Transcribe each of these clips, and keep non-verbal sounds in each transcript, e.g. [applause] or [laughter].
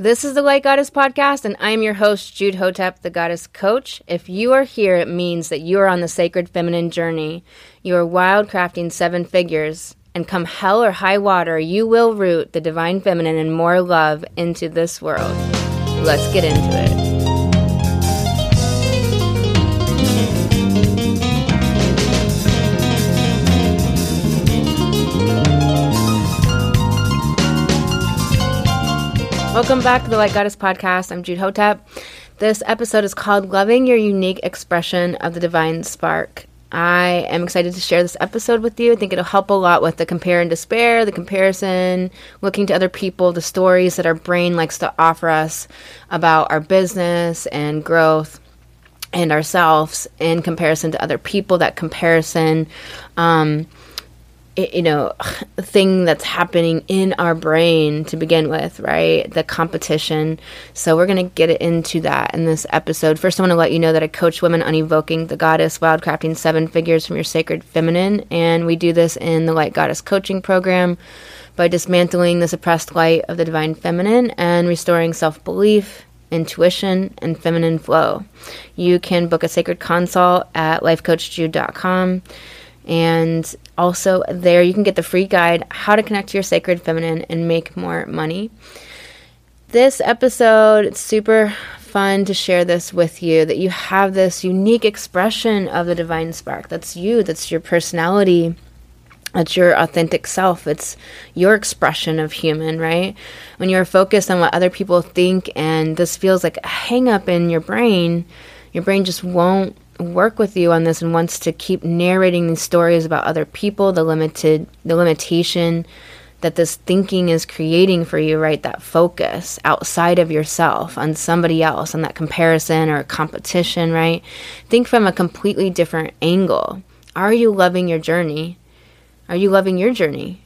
This is the Light Goddess Podcast, and I'm your host, Jude Hotep, the Goddess Coach. If you are here, it means that you are on the sacred feminine journey. You are wildcrafting seven figures, and come hell or high water, you will root the divine feminine and more love into this world. Let's get into it. Welcome back to the Light Goddess Podcast. I'm Jude Hotep. This episode is called Loving Your Unique Expression of the Divine Spark. I am excited to share this episode with you. I think it'll help a lot with the compare and despair, the comparison, looking to other people, the stories that our brain likes to offer us about our business and growth and ourselves in comparison to other people. That comparison, um, you know [sighs] thing that's happening in our brain to begin with right? The competition. So we're going to get into that in this episode. First i want to let you know that i coach women on evoking the goddess wildcrafting seven figures from your sacred feminine. And we do this in the light goddess coaching program by dismantling the suppressed light of the divine feminine and restoring self-belief intuition and feminine flow. You can book a sacred consult at lifecoachjude.com and also, there you can get the free guide How to Connect to Your Sacred Feminine and Make More Money. This episode, it's super fun to share this with you that you have this unique expression of the divine spark. That's you, that's your personality. That's your authentic self. It's your expression of human, right? When you're focused on what other people think and this feels like a hang up in your brain, your brain just won't work with you on this and wants to keep narrating these stories about other people, the limited the limitation that this thinking is creating for you, right? That focus outside of yourself on somebody else, on that comparison or competition, right? Think from a completely different angle. Are you loving your journey? Are you loving your journey?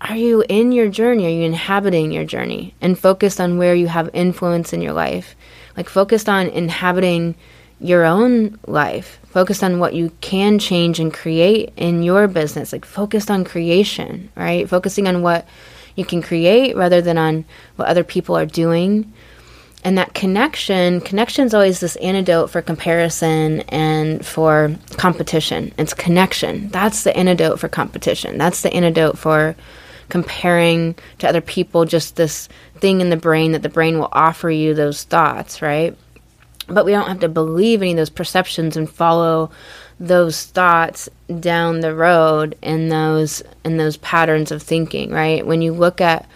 Are you in your journey? Are you inhabiting your journey? And focused on where you have influence in your life. Like focused on inhabiting your own life, focused on what you can change and create in your business, like focused on creation, right? Focusing on what you can create rather than on what other people are doing. And that connection, connection is always this antidote for comparison and for competition. It's connection. That's the antidote for competition. That's the antidote for comparing to other people, just this thing in the brain that the brain will offer you those thoughts, right? But we don't have to believe any of those perceptions and follow those thoughts down the road in those in those patterns of thinking right? When you look at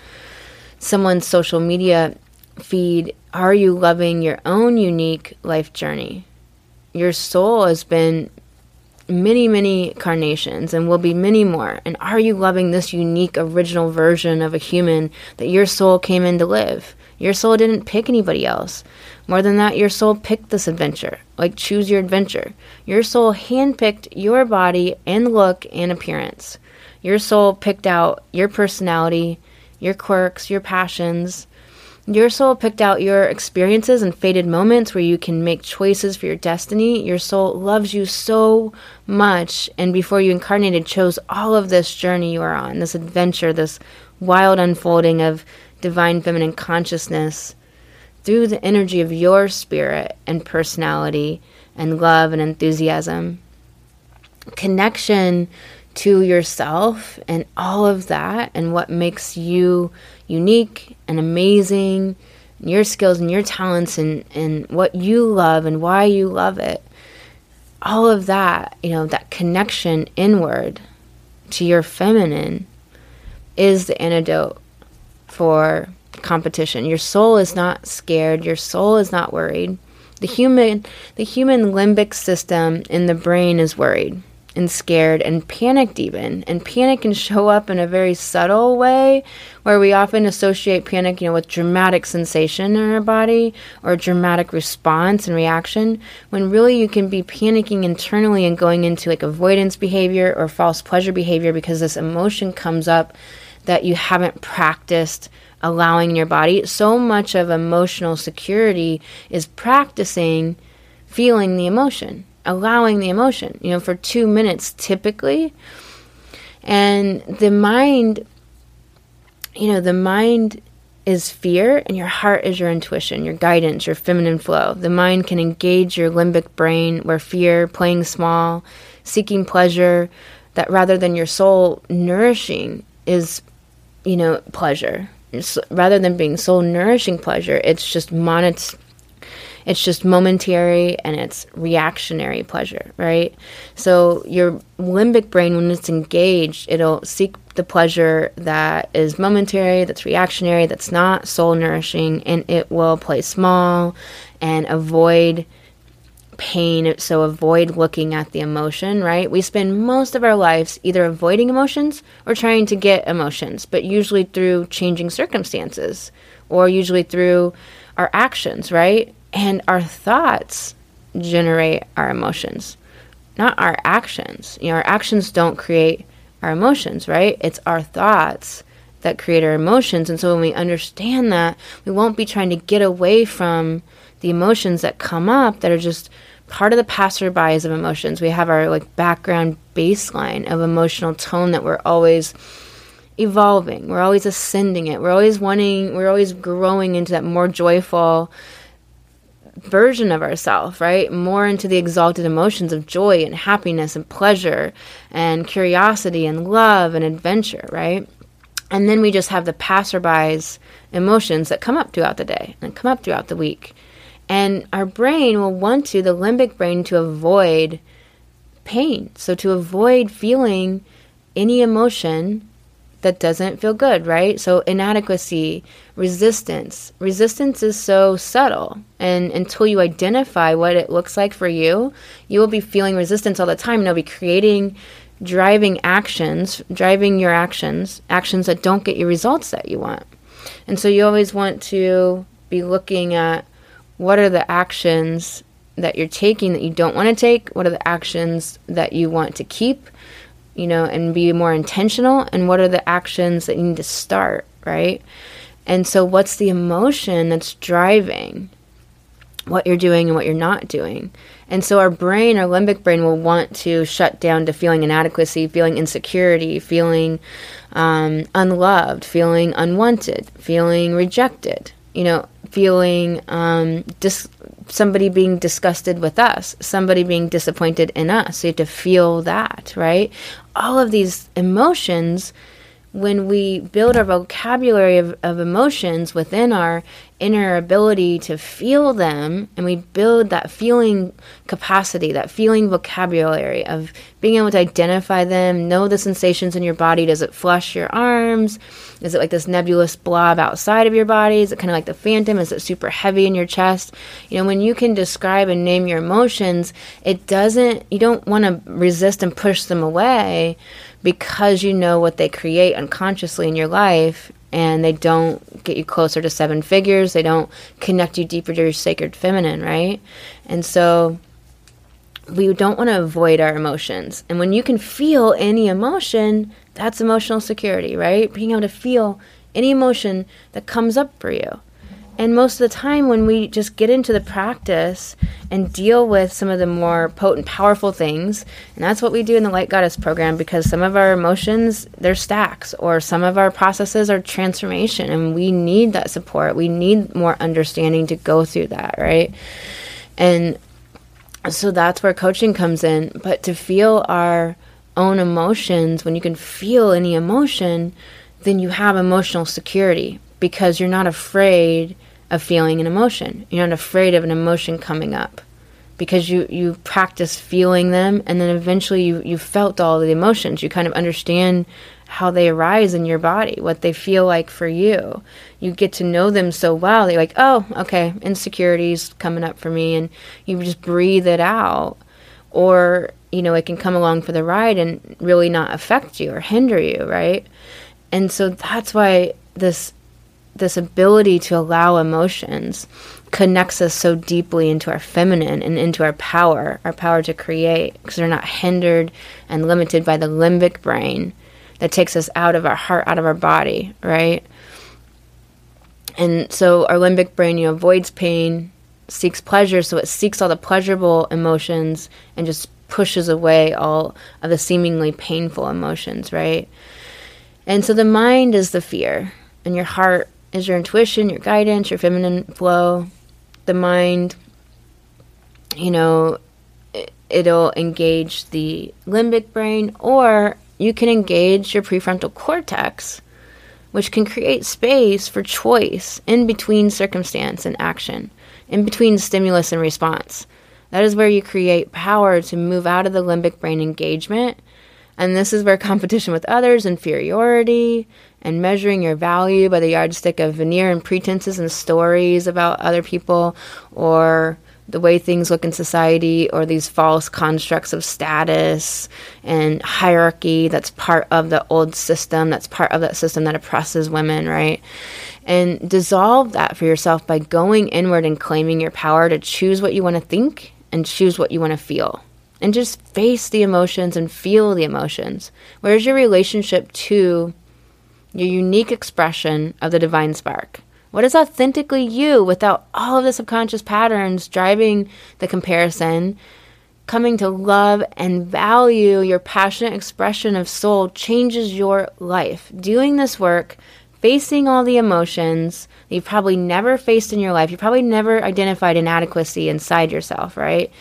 someone's social media feed are you loving your own unique life journey? Your soul has been many many carnations and will be many more. And are you loving this unique original version of a human that your soul came in to live? Your soul didn't pick anybody else more than that, your soul picked this adventure. Like, choose your adventure. Your soul handpicked your body and look and appearance. Your soul picked out your personality, your quirks, your passions. Your soul picked out your experiences and fated moments where you can make choices for your destiny. Your soul loves you so much, and before you incarnated, chose all of this journey you are on, this adventure, this wild unfolding of divine feminine consciousness through the energy of your spirit and personality and love and enthusiasm. Connection to yourself and all of that and what makes you unique and amazing, and your skills and your talents and, and what you love and why you love it. All of that, you know, that connection inward to your feminine is the antidote for competition. Your soul is not scared, your soul is not worried. The human the human limbic system in the brain is worried and scared and panicked even. And panic can show up in a very subtle way where we often associate panic, you know, with dramatic sensation in our body or dramatic response and reaction when really you can be panicking internally and going into like avoidance behavior or false pleasure behavior because this emotion comes up that you haven't practiced allowing your body. So much of emotional security is practicing feeling the emotion, allowing the emotion, you know, for two minutes typically. And the mind, you know, the mind is fear and your heart is your intuition, your guidance, your feminine flow. The mind can engage your limbic brain where fear, playing small, seeking pleasure, that rather than your soul nourishing is, you know, pleasure. Rather than being soul nourishing pleasure, it's just it's just momentary and it's reactionary pleasure, right? So your limbic brain, when it's engaged, it'll seek the pleasure that is momentary, that's reactionary, that's not soul nourishing, and it will play small and avoid pain, so avoid looking at the emotion, right? We spend most of our lives either avoiding emotions or trying to get emotions, but usually through changing circumstances or usually through our actions, right? And our thoughts generate our emotions, not our actions. You know, our actions don't create our emotions, right? It's our thoughts that create our emotions. And so when we understand that, we won't be trying to get away from the emotions that come up that are just part of the passerbys of emotions. We have our like background baseline of emotional tone that we're always evolving. We're always ascending it. We're always wanting, we're always growing into that more joyful, version of ourselves, right? More into the exalted emotions of joy and happiness and pleasure and curiosity and love and adventure, right? And then we just have the passerby's emotions that come up throughout the day and come up throughout the week. And our brain will want to, the limbic brain, to avoid pain. So to avoid feeling any emotion that doesn't feel good, right? So inadequacy, resistance. Resistance is so subtle. And until you identify what it looks like for you, you will be feeling resistance all the time and it'll be creating driving actions, driving your actions, actions that don't get you results that you want. And so you always want to be looking at what are the actions that you're taking that you don't want to take? What are the actions that you want to keep? you know, and be more intentional? And what are the actions that you need to start, right? And so, what's the emotion that's driving what you're doing and what you're not doing? And so, our brain, our limbic brain, will want to shut down to feeling inadequacy, feeling insecurity, feeling um, unloved, feeling unwanted, feeling rejected, you know, feeling um, dis- somebody being disgusted with us, somebody being disappointed in us. So you have to feel that, right? All of these emotions, when we build our vocabulary of, of emotions within our inner ability to feel them and we build that feeling capacity, that feeling vocabulary of being able to identify them, know the sensations in your body. Does it flush your arms? Is it like this nebulous blob outside of your body? Is it kind of like the phantom? Is it super heavy in your chest? You know, when you can describe and name your emotions, it doesn't, you don't want to resist and push them away because you know what they create unconsciously in your life and they don't get you closer to seven figures. They don't connect you deeper to your sacred feminine, right? And so we don't want to avoid our emotions. And when you can feel any emotion, that's emotional security, right? Being able to feel any emotion that comes up for you. And most of the time, when we just get into the practice and deal with some of the more potent, powerful things, and that's what we do in the Light Goddess program because some of our emotions, they're stacks, or some of our processes are transformation, and we need that support. We need more understanding to go through that, right? And so that's where coaching comes in. But to feel our own emotions, when you can feel any emotion, then you have emotional security because you're not afraid of feeling an emotion. You're not afraid of an emotion coming up because you, you practice feeling them and then eventually you, you felt all the emotions. You kind of understand how they arise in your body, what they feel like for you. You get to know them so well that you're like, oh, okay, insecurities coming up for me, and you just breathe it out. Or, you know, it can come along for the ride and really not affect you or hinder you, right? And so that's why this this ability to allow emotions connects us so deeply into our feminine and into our power, our power to create, because they're not hindered and limited by the limbic brain that takes us out of our heart, out of our body, right? And so our limbic brain, you know, avoids pain, seeks pleasure, so it seeks all the pleasurable emotions and just pushes away all of the seemingly painful emotions, right? And so the mind is the fear, and your heart is your intuition, your guidance, your feminine flow, the mind. You know, it'll engage the limbic brain, or you can engage your prefrontal cortex, which can create space for choice in between circumstance and action, in between stimulus and response. That is where you create power to move out of the limbic brain engagement. And this is where competition with others, inferiority, and measuring your value by the yardstick of veneer and pretenses and stories about other people or the way things look in society or these false constructs of status and hierarchy that's part of the old system, that's part of that system that oppresses women, right? And dissolve that for yourself by going inward and claiming your power to choose what you want to think and choose what you want to feel. And just face the emotions and feel the emotions. Where's your relationship to your unique expression of the divine spark? What is authentically you without all of the subconscious patterns driving the comparison? Coming to love and value your passionate expression of soul changes your life. Doing this work, facing all the emotions that you've probably never faced in your life, you probably never identified inadequacy inside yourself, right?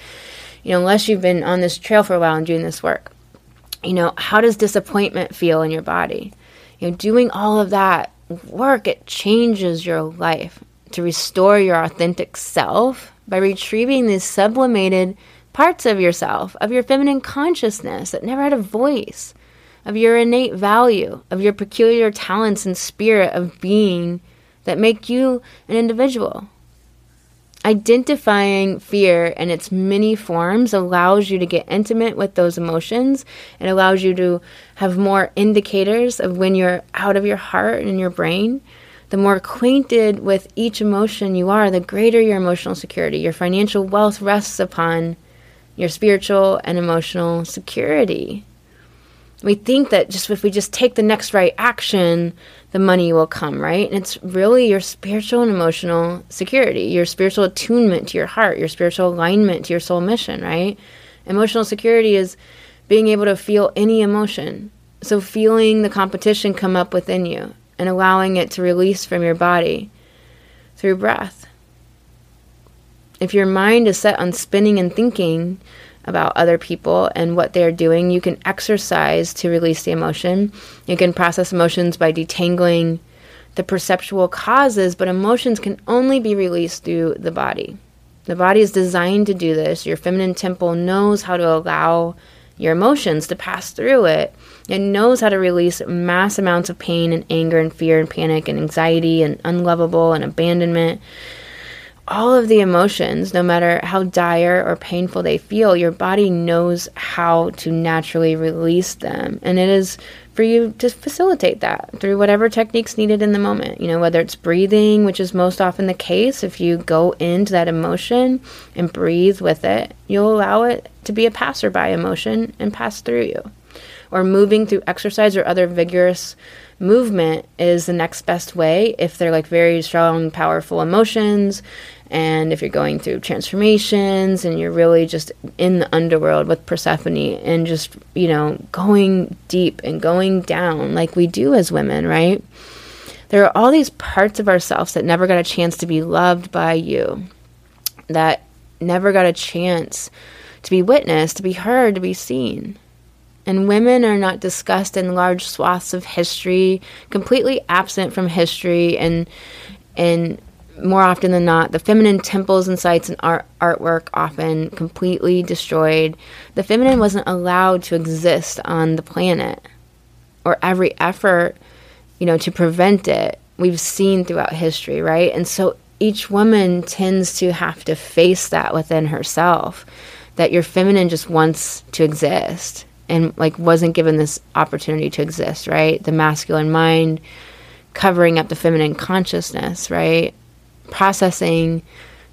You know, unless you've been on this trail for a while and doing this work. You know, how does disappointment feel in your body? You know, doing all of that work, it changes your life to restore your authentic self by retrieving these sublimated parts of yourself, of your feminine consciousness that never had a voice, of your innate value, of your peculiar talents and spirit of being that make you an individual. Identifying fear in its many forms allows you to get intimate with those emotions. It allows you to have more indicators of when you're out of your heart and in your brain. The more acquainted with each emotion you are, the greater your emotional security. Your financial wealth rests upon your spiritual and emotional security. We think that just if we just take the next right action, the money will come, right? And it's really your spiritual and emotional security, your spiritual attunement to your heart, your spiritual alignment to your soul mission, right? Emotional security is being able to feel any emotion. So, feeling the competition come up within you and allowing it to release from your body through breath. If your mind is set on spinning and thinking, about other people and what they're doing. You can exercise to release the emotion. You can process emotions by detangling the perceptual causes, but emotions can only be released through the body. The body is designed to do this. Your feminine temple knows how to allow your emotions to pass through it. It knows how to release mass amounts of pain and anger and fear and panic and anxiety and unlovable and abandonment all of the emotions, no matter how dire or painful they feel, your body knows how to naturally release them. And it is for you to facilitate that through whatever techniques needed in the moment. You know, whether it's breathing, which is most often the case, if you go into that emotion and breathe with it, you'll allow it to be a passerby emotion and pass through you. Or moving through exercise or other vigorous movement is the next best way if they're like very strong, powerful emotions and if you're going through transformations and you're really just in the underworld with Persephone and just, you know, going deep and going down like we do as women, right? There are all these parts of ourselves that never got a chance to be loved by you, that never got a chance to be witnessed, to be heard, to be seen. And women are not discussed in large swaths of history, completely absent from history and and more often than not, the feminine temples and sites and art artwork often completely destroyed. The feminine wasn't allowed to exist on the planet, or every effort, you know, to prevent it. We've seen throughout history, right? And so each woman tends to have to face that within herself, that your feminine just wants to exist and like wasn't given this opportunity to exist, right? The masculine mind covering up the feminine consciousness, right? processing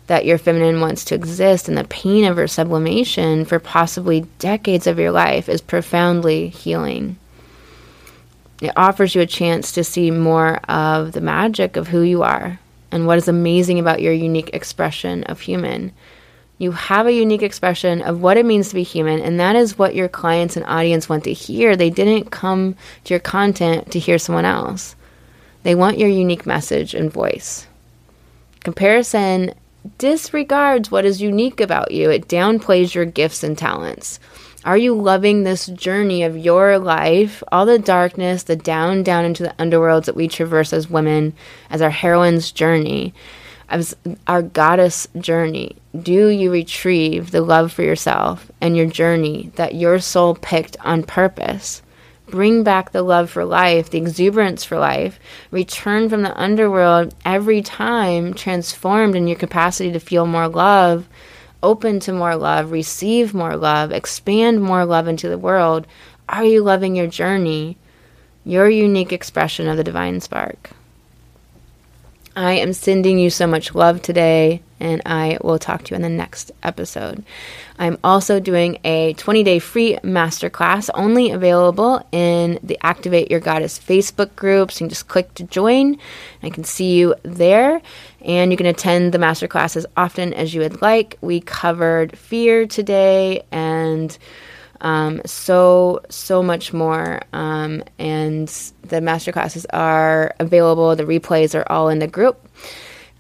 that your feminine wants to exist and the pain of her sublimation for possibly decades of your life is profoundly healing. It offers you a chance to see more of the magic of who you are and what is amazing about your unique expression of human. You have a unique expression of what it means to be human, and that is what your clients and audience want to hear. They didn't come to your content to hear someone else. They want your unique message and voice. Comparison disregards what is unique about you, it downplays your gifts and talents. Are you loving this journey of your life, all the darkness, the down, down into the underworlds that we traverse as women, as our heroine's journey, as our goddess journey? Do you retrieve the love for yourself and your journey that your soul picked on purpose? Bring back the love for life, the exuberance for life. Return from the underworld every time transformed in your capacity to feel more love open to more love, receive more love, expand more love into the world? Are you loving your journey, your unique expression of the divine spark? I am sending you so much love today, and I will talk to you in the next episode. I'm also doing a 20 day free masterclass only available in the Activate Your Goddess Facebook group. So you can just click to join. I can see you there, and you can attend the masterclass as often as you would like. We covered fear today and um, so so much more. Um, and the master classes are available. The replays are all in the group.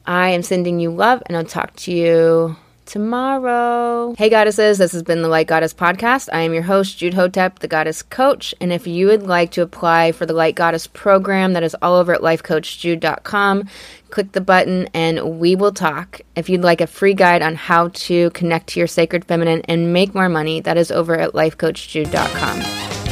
I am sending you love, and I'll talk to you tomorrow. Hey, goddesses, this has been the Light Goddess Podcast. I am your host, Jude Hotep, the Goddess Coach. And if you would like to apply for the Light Goddess program, that is all over at lifecoachjude.com. Click the button and we will talk. If you'd like a free guide on how to connect to your sacred feminine and make more money, that is over at lifecoachjude.com.